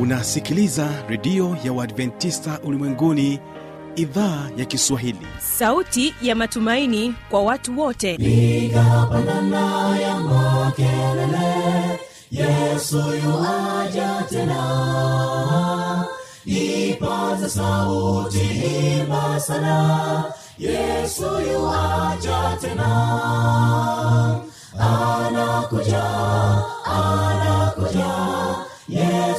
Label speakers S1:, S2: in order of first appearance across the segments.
S1: unasikiliza redio ya uadventista ulimwenguni idhaa ya kiswahili.
S2: Sauti ya matumaini kwa watu wote.
S3: Nigapandana ya makelele yesu yuaja tena. Ipata sauti imba sana yesu yuaja tena. Anakuja anakuja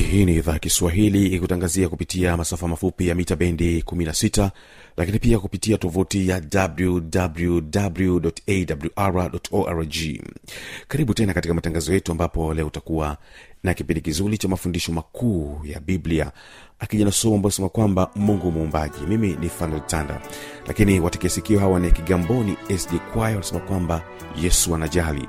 S1: hii ni idhaa ya kiswahili ikutangazia kupitia masafa mafupi ya mita bendi 16 lakini pia kupitia tovuti ya wwwawr karibu tena katika matangazo yetu ambapo leo utakuwa na kipindi kizuri cha mafundisho makuu ya biblia. Akija na somo ambayo kwamba mungu muumbaji mimi ni fanotanda tanda. Lakini watekesikio hawa ni kigamboni sd kwaya wanasema kwamba yesu anajali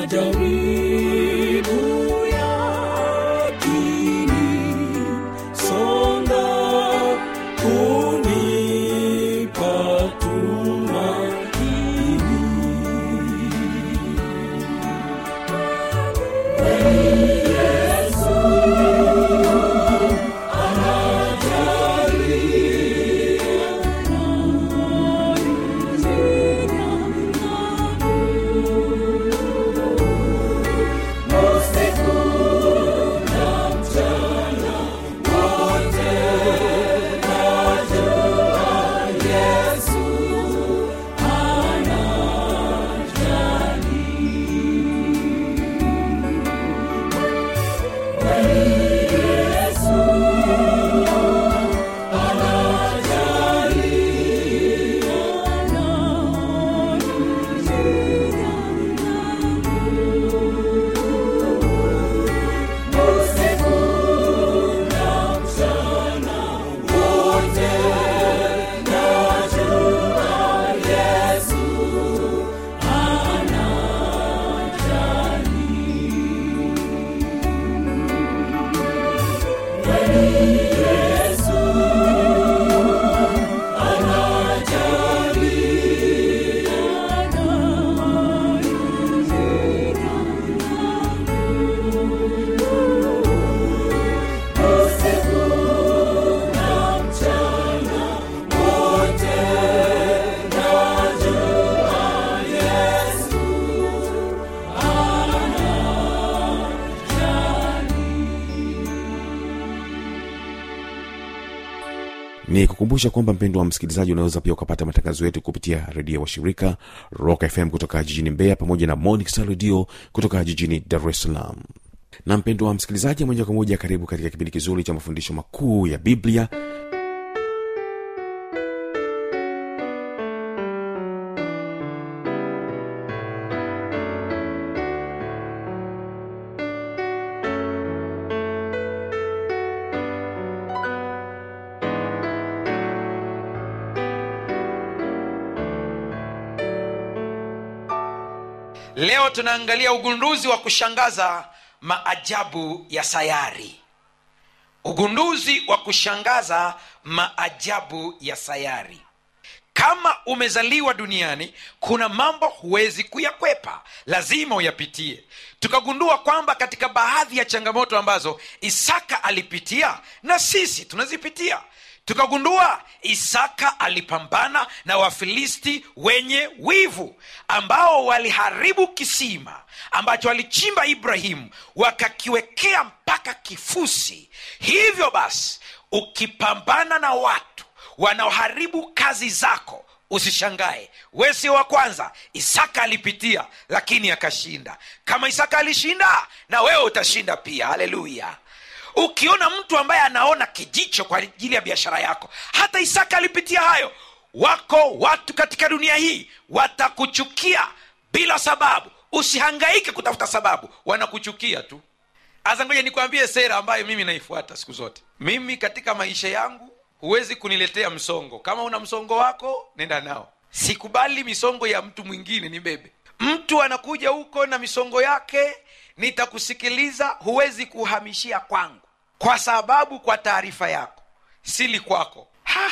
S1: Adari.
S4: Ni kukumbusha kwamba mpendo wa msikilizaji unaweza pia ukapata matangazo yetu kupitia redio wa shirika rock fm kutoka jijini mbeya pamoja na Monix Star redio kutoka jijini dar es salaam. Na mpendo wa msikilizaji moja kwa moja karibu katika kipindi kizuri cha mafundisho makuu ya biblia
S5: leo tunaangalia ugunduzi wa kushangaza maajabu ya sayari. Ugunduzi wa kushangaza maajabu ya sayari. Kama umezaliwa duniani kuna mambo huwezi kuyakwepa. Lazima uyapitie. Tukagundua kwamba katika baadhi ya changamoto ambazo isaka alipitia na sisi tunazipitia tukagundua isaka alipambana na wafilisti wenye wivu ambao waliharibu kisima ambacho alichimba ibrahimu wakakiwekea mpaka kifusi. Hivyo basi ukipambana na watu wanaoharibu kazi zako usishangae. We sio wa kwanza. Isaka alipitia lakini akashinda. Kama isaka alishinda na wewe utashinda pia. Haleluya ukiona mtu ambaye anaona kijicho kwa ajili ya biashara yako hata isaka alipitia hayo wako watu katika dunia hii watakuchukia bila sababu. Usihangaike kutafuta sababu wanakuchukia tu. Azangoja nikwambie sera ambayo mimi naifuata siku zote. Mimi katika maisha yangu huwezi kuniletea msongo. Kama una msongo wako nenda nao. Sikubali misongo ya mtu mwingine ni bebe mtu anakuja huko na misongo yake nitakusikiliza huwezi kuhamishia kwangu. Kwa sababu kwa taarifa yako sili kwako. Ha!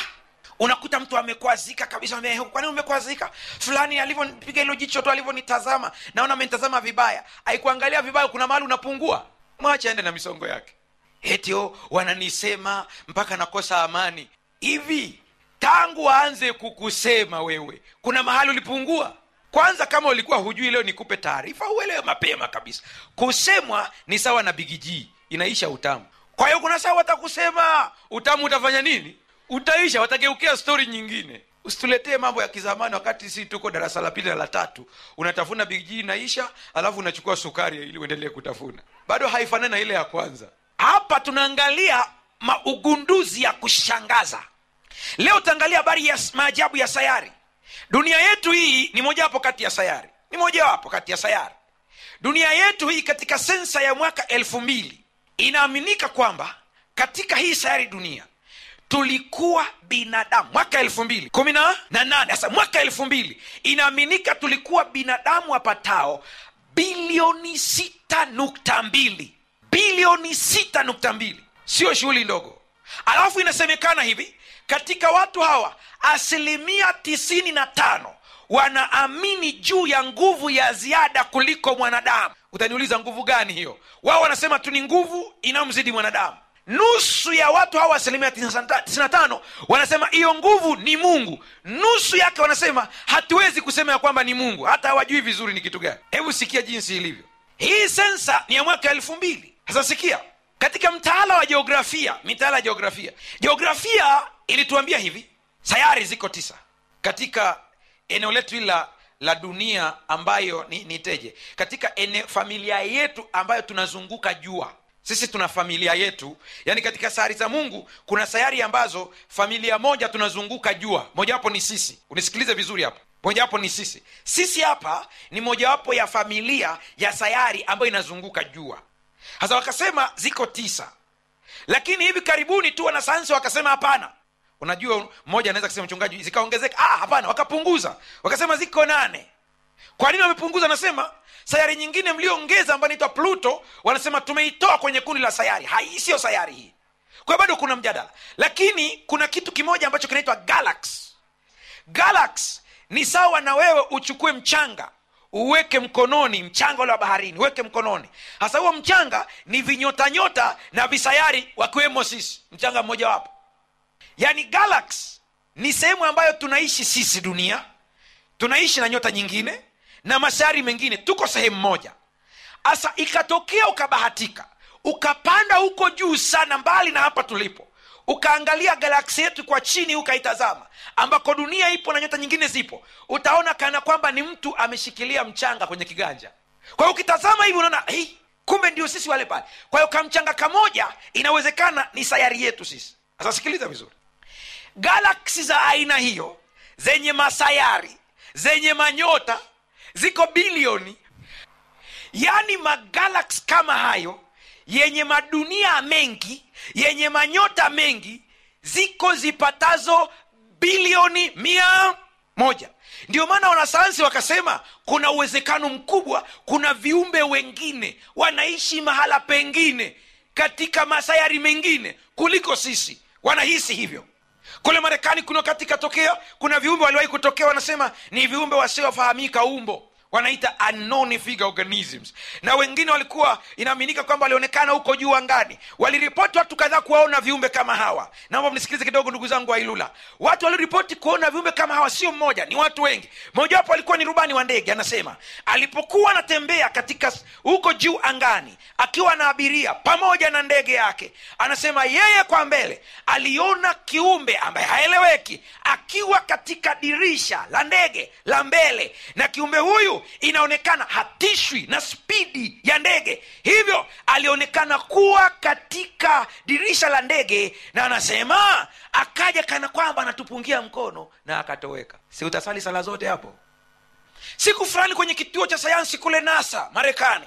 S5: unakuta mtu amekwazika kabisa Kwa nini umekwazika? Fulani alivyonipiga hilo jicho tu alivyonitazama naona amenitazama vibaya. Aikuangalia vibaya kuna mahali unapungua. Mwache aende na misongo yake. Eti wananisema mpaka nakosa amani. Hivi tangu aanze kukusema wewe kuna mahali ulipungua kwanza kama ulikuwa hujui leo nikupe taarifa uelewe mapema kabisa. Kusemwa ni sawa na bigijii inaisha utamu. Kwa hiyo kuna saa watakusema utamu utafanya nini? Utaisha watageukia stori nyingine. Usituletee mambo ya kizamani wakati si tuko darasa la pili na la tatu. Unatafuna bigijii inaisha alafu unachukua sukari ili uendelee kutafuna. Bado haifanani na ile ya kwanza. Hapa tunaangalia maugunduzi ya kushangaza. Leo utaangalia habari ya maajabu ya sayari dunia yetu hii ni mojawapo kati ya sayari. Ni mojawapo kati ya sayari. Dunia yetu hii katika sensa ya mwaka elfu mbili inaaminika kwamba katika hii sayari dunia tulikuwa binadamu. Mwaka elfu mbili kumi na na nane sasa mwaka elfu mbili inaaminika tulikuwa binadamu wapatao bilioni sita nukta mbili. Bilioni sita nukta mbili. Sio shughuli ndogo. Alafu inasemekana hivi katika watu hawa asilimia tisini na tano wanaamini juu ya nguvu ya ziada kuliko mwanadamu. Utaniuliza nguvu gani hiyo? Wao wanasema tu ni nguvu inayomzidi mwanadamu. Nusu ya watu hawa asilimia 95 wanasema hiyo nguvu ni mungu. Nusu yake wanasema hatuwezi kusema ya kwamba ni mungu. Hata hawajui vizuri ni kitu gani. Hebu sikia jinsi ilivyo. Hii sensa ni ya mwaka elfu mbili. Sasa sikia katika mtaala wa jiografia mitaala ya jiografia. Jiografia ilituambia hivi sayari ziko tisa katika eneo letu hili la dunia ambayo ni, teje. Katika ene, familia yetu ambayo tunazunguka jua. Sisi tuna familia yetu. Yaani katika sayari za mungu kuna sayari ambazo familia moja tunazunguka jua. Mojawapo ni sisi. Unisikilize vizuri hapo mojawapo ni sisi. Sisi hapa ni mojawapo ya familia ya sayari ambayo inazunguka jua sasa wakasema ziko tisa. Lakini hivi karibuni tu wanasayansi wakasema hapana. Unajua mmoja anaweza kusema mchungaji zikaongezeka. Ah, hapana wakapunguza. Wakasema ziko nane. Kwa nini wamepunguza? Anasema sayari nyingine mlioongeza ambayo inaitwa pluto wanasema tumeitoa kwenye kundi la sayari. Hai siyo sayari hii. Kwa bado kuna mjadala. Lakini kuna kitu kimoja ambacho kinaitwa galax. Galax ni sawa na wewe uchukue mchanga uweke mkononi mchanga ule wa baharini. Uweke mkononi. Hasa huo mchanga ni vinyotanyota na visayari wakiwemo sisi. Mchanga mmojawapo yaani galax ni sehemu ambayo tunaishi sisi dunia. Tunaishi na nyota nyingine na masayari mengine. Tuko sehemu moja. Hasa ikatokea ukabahatika ukapanda huko juu sana mbali na hapa tulipo ukaangalia galaksi yetu kwa chini ukaitazama ambako dunia ipo na nyota nyingine zipo utaona kana kwamba ni mtu ameshikilia mchanga kwenye kiganja. Kwa hiyo ukitazama hivi unaona hey, kumbe ndio sisi wale pale. Kwa hiyo kamchanga kamoja inawezekana ni sayari yetu sisi. Sasa vizuri. Galaksi za aina hiyo zenye masayari zenye manyota ziko bilioni. Yaani magalaksi kama hayo yenye madunia mengi yenye manyota mengi ziko zipatazo bilioni mia moja. Ndio maana wanasayansi wakasema kuna uwezekano mkubwa kuna viumbe wengine wanaishi mahala pengine katika masayari mengine kuliko sisi. Wanahisi hivyo. Kule marekani kuna wakati ikatokea kuna viumbe waliwahi kutokea wanasema ni viumbe wasiofahamika umbo wanaita unknown figure organisms. Na wengine walikuwa inaaminika kwamba walionekana huko juu angani. Waliripoti watu kadhaa kuwaona viumbe kama hawa. Naomba mnisikilize kidogo ndugu zangu wailula watu walioripoti kuona viumbe kama hawa sio mmoja ni watu wengi. Mmojawapo alikuwa ni rubani wa ndege anasema alipokuwa anatembea katika huko juu angani akiwa na abiria pamoja na ndege yake anasema yeye kwa mbele aliona kiumbe ambaye haeleweki akiwa katika dirisha la ndege la mbele. Na kiumbe huyu inaonekana hatishwi na spidi ya ndege. Hivyo alionekana kuwa katika dirisha la ndege na anasema akaja kana kwamba anatupungia mkono na akatoweka. Si utasali sala zote hapo? Siku fulani kwenye kituo cha sayansi kule nasa marekani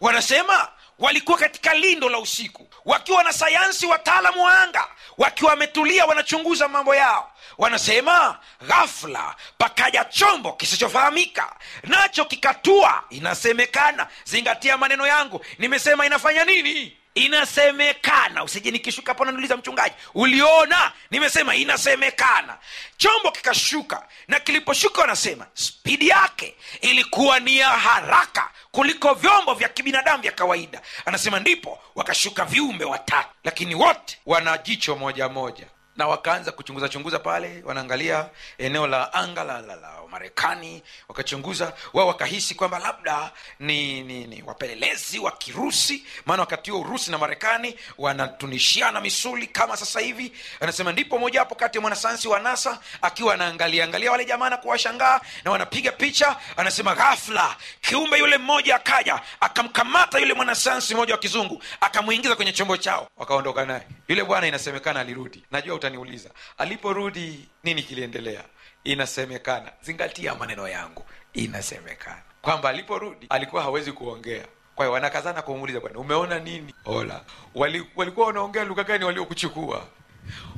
S5: wanasema walikuwa katika lindo la usiku wakiwa na sayansi wataalamu wa anga wakiwa wametulia wanachunguza mambo yao. Wanasema ghafla pakaja chombo kisichofahamika nacho kikatua. Inasemekana zingatia maneno yangu nimesema inafanya nini inasemekana usije nikishuka hapo naniuliza mchungaji. Uliona? Nimesema inasemekana. Chombo kikashuka na kiliposhuka wanasema spidi yake ilikuwa ni ya haraka kuliko vyombo vya kibinadamu vya kawaida. Anasema ndipo wakashuka viumbe watatu lakini wote wana jicho moja moja na wakaanza kuchunguza chunguza pale wanaangalia eneo la anga la, la, la marekani wakachunguza wao wakahisi kwamba labda ni, ni, ni wapelelezi wa kirusi maana wakati huo urusi na marekani wanatunishiana misuli kama sasa hivi. Anasema ndipo moja hapo kati ya mwanasayansi wa nasa akiwa anaangalia angalia wale jamaa na kuwashangaa na wanapiga picha. Anasema ghafla kiumbe yule mmoja akaja akamkamata yule mwanasayansi mmoja wa kizungu akamwingiza kwenye chombo chao wakaondoka naye yule bwana inasemekana alirudi. Najua utaniuliza aliporudi nini kiliendelea? Inasemekana zingatia maneno yangu inasemekana. Kwamba aliporudi alikuwa hawezi kuongea. Kwa hiyo wanakazana kumuuliza bwana umeona nini? Ola Wali, walikuwa wanaongea lugha gani waliokuchukua?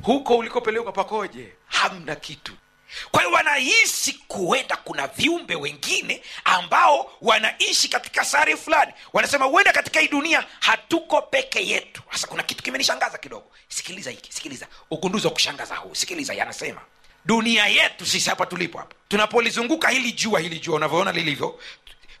S5: Huko ulikopelekwa pakoje? Hamna kitu. Kwa hiyo wanahisi kuenda kuna viumbe wengine ambao wanaishi katika sare fulani. Wanasema huenda katika hii dunia hatuko peke yetu. Sasa kuna kitu kimenishangaza kidogo. Sikiliza hiki sikiliza. Ugunduzi wa kushangaza huu. Sikiliza yanasema dunia yetu sisi hapa tulipo hapa tunapolizunguka hili jua hili jua unavyoona lilivyo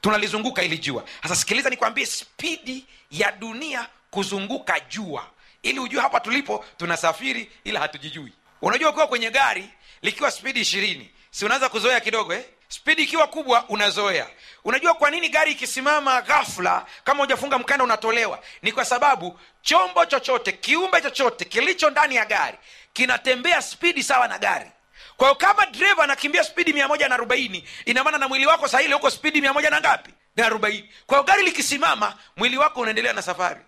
S5: tunalizunguka hili jua. Sasa sikiliza nikwambie spidi ya dunia kuzunguka jua. Ili ujue hapa tulipo tunasafiri ila hatujijui. Unajua ukiwa kwenye gari likiwa spidi ishirini si unaanza kuzoea kidogo eh? Spidi ikiwa kubwa unazoea. Unajua kwa nini gari ikisimama ghafla kama hujafunga mkanda unatolewa? Ni kwa sababu chombo chochote kiumbe chochote kilicho ndani ya gari kinatembea spidi sawa na gari. Kwa hiyo kama dreva anakimbia spidi mia moja na arobaini inamaana na mwili wako sahili huko spidi mia moja na ngapi? Na arobaini. Kwa hiyo gari likisimama mwili wako unaendelea na safari.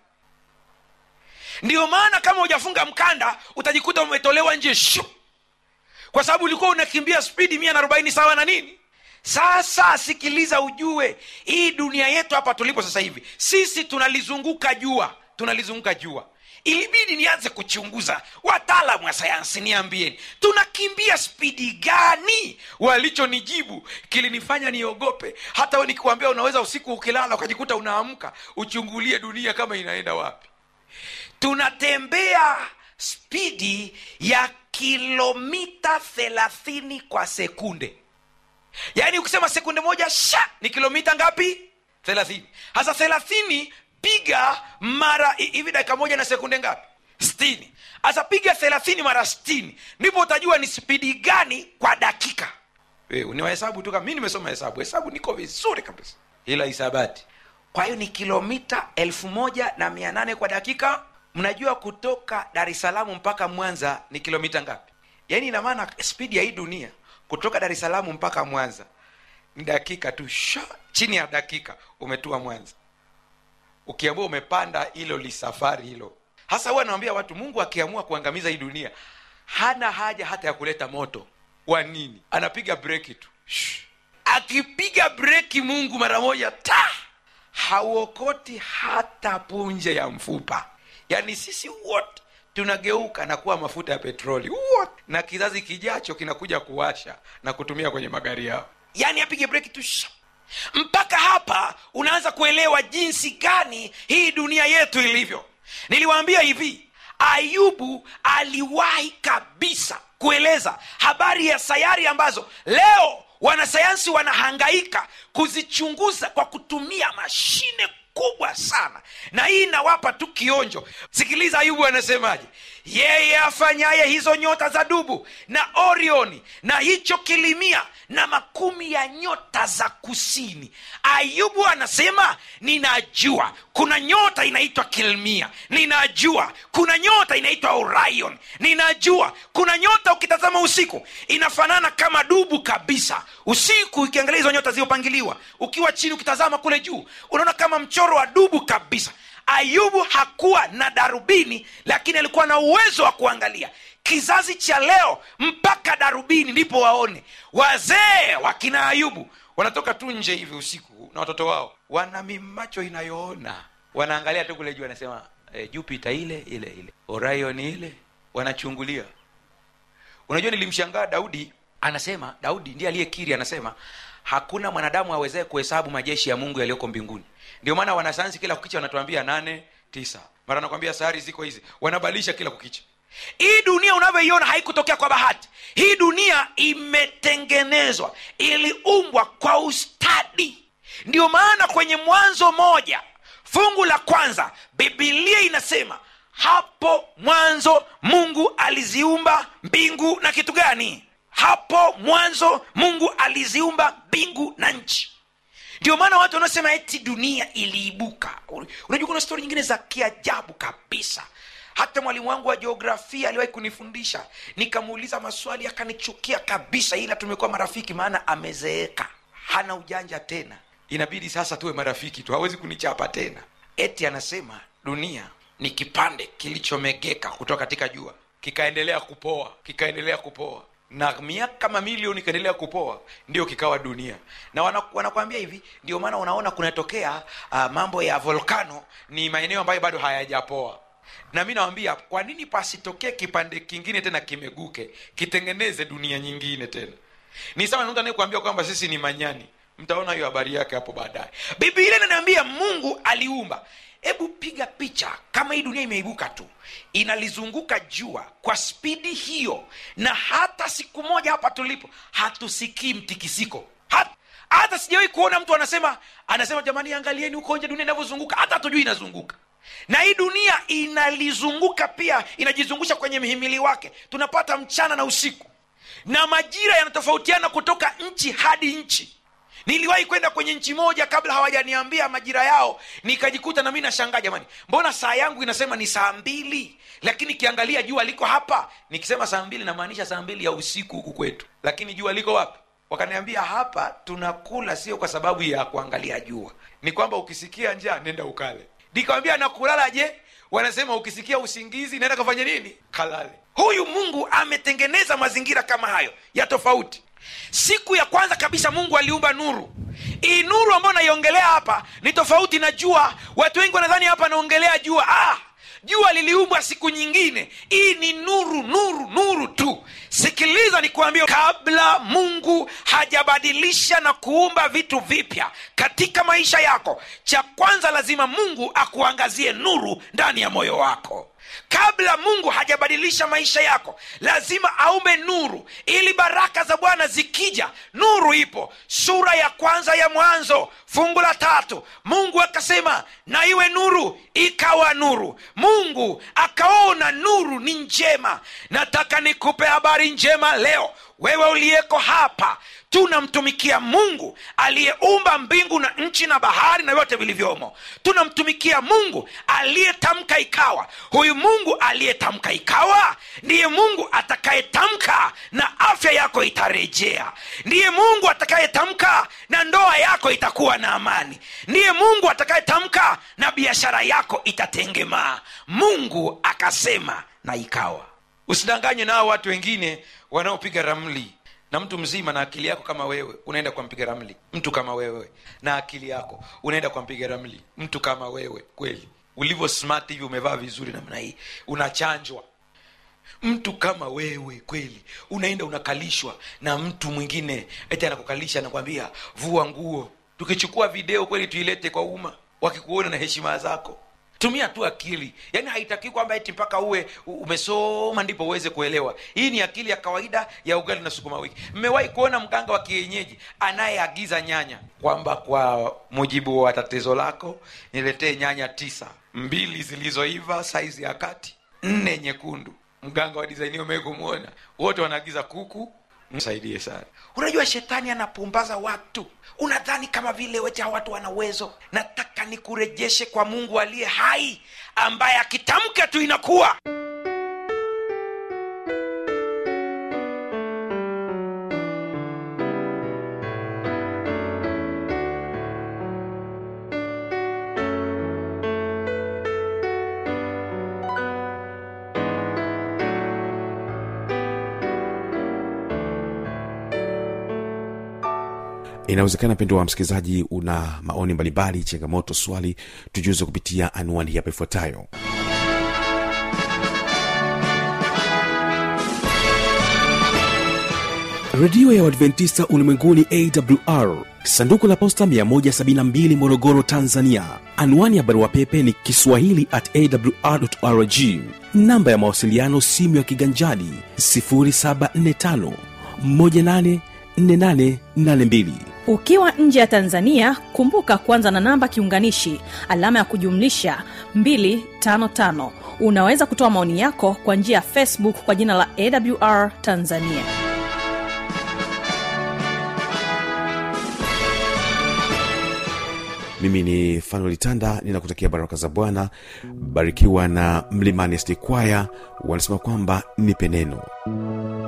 S5: Ndiyo maana kama hujafunga mkanda utajikuta umetolewa nje shu kwa sababu ulikuwa unakimbia spidi mia na arobaini sawa na nini sasa sikiliza ujue hii dunia yetu hapa tulipo sasa hivi sisi tunalizunguka jua tunalizunguka jua. Ilibidi nianze kuchunguza wataalamu wa sayansi niambieni tunakimbia spidi gani? Walichonijibu kilinifanya niogope. Hata we nikikwambia unaweza usiku ukilala ukajikuta unaamka uchungulie dunia kama inaenda wapi. Tunatembea spidi ya kilomita thelathini kwa sekunde yaani ukisema sekunde moja sha ni kilomita ngapi? Thelathini. Hasa thelathini piga mara hivi dakika moja na sekunde ngapi? Stini hasa piga thelathini mara stini ndipo utajua ni spidi gani kwa dakika. Ni wahesabu tu mi nimesoma hesabu. Hesabu niko vizuri kabisa. Ila hisabati. Kwa hiyo ni kilomita elfu moja na mia nane kwa dakika. Mnajua kutoka dar es salaam mpaka mwanza ni kilomita ngapi? Yaani inamaana spidi ya hii dunia kutoka dar es salaam mpaka mwanza. Ni dakika tu sho, chini ya dakika umetua mwanza. Ukiamua umepanda hilo lisafari hilo. Hasa huwa anawambia watu mungu akiamua kuangamiza hii dunia hana haja hata ya kuleta moto. Wa nini? Anapiga breki tu. Akipiga breki mungu mara moja ta! Hauokoti hata punje ya mfupa. Yaani sisi wote tunageuka na kuwa mafuta ya petroli. What? na kizazi kijacho kinakuja kuwasha na kutumia kwenye magari yao. Yaani apige breki tu mpaka hapa unaanza kuelewa jinsi gani hii dunia yetu ilivyo. Niliwaambia hivi ayubu aliwahi kabisa kueleza habari ya sayari ambazo leo wanasayansi wanahangaika kuzichunguza kwa kutumia mashine kubwa sana. Na hii inawapa tu kionjo. Sikiliza ayubu anasemaje yeye afanyaye hizo nyota za dubu na orioni na hicho kilimia na makumi ya nyota za kusini. Ayubu anasema ninajua kuna nyota inaitwa kilmia. Ninajua kuna nyota inaitwa orion. Ninajua kuna nyota ukitazama usiku inafanana kama dubu kabisa. Usiku ukiangalia hizo nyota zilizopangiliwa ukiwa chini ukitazama kule juu unaona kama mchoro wa dubu kabisa ayubu hakuwa na darubini lakini alikuwa na uwezo wa kuangalia. Kizazi cha leo mpaka darubini ndipo waone. Wazee wakina ayubu wanatoka tu nje hivi usiku na watoto wao wana mimacho inayoona. Wanaangalia tu kule juu wanasema e, jupita ile ile ile. Orion ile. Wanachungulia. Unajua nilimshangaa daudi anasema daudi ndiye aliyekiri anasema hakuna mwanadamu awezee kuhesabu majeshi ya mungu yaliyoko mbinguni. Ndio maana wanasayansi kila kukicha wanatuambia nane tisa. Mara anakwambia sayari ziko hizi. Wanabadilisha kila kukicha. Hii dunia unavyoiona haikutokea kwa bahati. Hii dunia imetengenezwa iliumbwa kwa ustadi. Ndio maana kwenye mwanzo moja fungu la kwanza bibilia inasema hapo mwanzo mungu aliziumba mbingu na kitu gani hapo mwanzo mungu aliziumba mbingu na nchi. Ndio maana watu wanaosema eti dunia iliibuka. Unajua kuna stori nyingine za kiajabu kabisa. Hata mwalimu wangu wa jiografia aliwahi kunifundisha. Nikamuuliza maswali akanichukia kabisa ila tumekuwa marafiki maana amezeeka. Hana ujanja tena. Inabidi sasa tuwe marafiki tu hawezi kunichapa tena. Eti anasema dunia ni kipande kilichomegeka kutoka katika jua. Kikaendelea kupoa kikaendelea kupoa na miaka mamilioni ikaendelea kupoa ndio kikawa dunia. Na wana- hivi ndio maana unaona kunatokea uh, mambo ya volkano ni maeneo ambayo bado hayajapoa. Na mi nawambia kwa nini pasitokee kipande kingine tena kimeguke kitengeneze dunia nyingine tena? Ni sawa na mtu anayekuambia kwamba sisi ni manyani. Mtaona hiyo habari yake hapo baadaye. Biblia inaniambia mungu aliumba hebu piga picha kama hii dunia imeibuka tu. Inalizunguka jua kwa spidi hiyo na hata siku moja hapa tulipo hatusikii mtikisiko. Hata, hata sijawahi kuona mtu anasema anasema jamani angalieni huko nje dunia inavyozunguka. Hata hatujui inazunguka. Na hii dunia inalizunguka pia inajizungusha kwenye mhimili wake. Tunapata mchana na usiku. Na majira yanatofautiana kutoka nchi hadi nchi niliwahi kwenda kwenye nchi moja kabla hawajaniambia majira yao nikajikuta na mi nashangaa jamani mbona saa yangu inasema ni saa mbili? Lakini kiangalia jua liko hapa. Nikisema saa mbili namaanisha saa mbili ya usiku huku kwetu. Lakini jua liko wapi? Wakaniambia hapa tunakula sio kwa sababu ya kuangalia jua. Ni kwamba ukisikia njaa nenda ukale. Nikawambia nakulala je? Wanasema ukisikia usingizi naenda kafanya nini? Kalale. Huyu mungu ametengeneza mazingira kama hayo ya tofauti siku ya kwanza kabisa mungu aliumba nuru. Hii nuru ambayo naiongelea hapa ni tofauti na jua. Watu wengi wanadhani hapa naongelea jua. Ah, jua liliumbwa siku nyingine. Hii ni nuru nuru nuru tu. Sikiliza nikuambia kabla mungu hajabadilisha na kuumba vitu vipya katika maisha yako cha kwanza lazima mungu akuangazie nuru ndani ya moyo wako kabla mungu hajabadilisha maisha yako lazima aumbe nuru ili baraka za bwana zikija. Nuru ipo. Sura ya kwanza ya mwanzo fungu la tatu. Mungu akasema na iwe nuru ikawa nuru. Mungu akaona nuru ni njema. Nataka nikupe habari njema leo. Wewe uliyeko hapa tunamtumikia mungu aliyeumba mbingu na nchi na bahari na vyote vilivyomo. Tunamtumikia mungu aliyetamka ikawa. Huyu mungu aliyetamka ikawa ndiye mungu atakayetamka na afya yako itarejea. Ndiye mungu atakayetamka na ndoa yako itakuwa na amani. Ndiye mungu atakayetamka na biashara yako itatengemaa. Mungu akasema na ikawa. Usidanganywe nao watu wengine wanaopiga ramli na mtu mzima na akili yako kama wewe unaenda kwa mpiga ramli. Mtu kama wewe na akili yako unaenda kwa mpiga ramli. Mtu kama wewe kweli. Ulivyo smart hivi umevaa vizuri namna hii unachanjwa. Mtu kama wewe kweli. Unaenda unakalishwa na mtu mwingine eti anakukalisha anakwambia vua nguo. Tukichukua video kweli tuilete kwa umma wakikuona na heshima zako tumia tu akili. Yaani haitakii kwamba eti mpaka uwe umesoma ndipo uweze kuelewa. Hii ni akili ya kawaida ya ugali na sukuma wiki. Mmewahi kuona mganga wa kienyeji anayeagiza nyanya? Kwamba kwa mujibu wa tatizo lako niletee nyanya tisa. Mbili zilizoiva saizi ya kati. Nne nyekundu. Mganga wa disaini umewai kumwona wote wanaagiza kuku msaidie sana. Unajua shetani anapumbaza watu. Unadhani kama vile wete hawa watu wana uwezo? Nataka nikurejeshe kwa mungu aliye hai ambaye akitamka tu inakuwa
S4: inawezekana pendo wa msikilizaji una maoni mbalimbali changamoto swali tujuze kupitia anuani hapa ifuatayo. Redio ya uadventista ulimwenguni awr sanduku la posta 172 morogoro tanzania. Anwani ya barua pepe ni kiswahili at awrrg namba ya mawasiliano simu ya kiganjadi 745 184882
S2: ukiwa nje ya tanzania kumbuka kuanza na namba kiunganishi alama ya kujumlisha 255 unaweza kutoa maoni yako kwa njia ya facebook kwa jina la awr tanzania.
S4: Mimi ni fanuel tanda ninakutakia baraka za bwana. Barikiwa na mlimani kwaya wanasema kwamba nipe neno.
S3: Nipe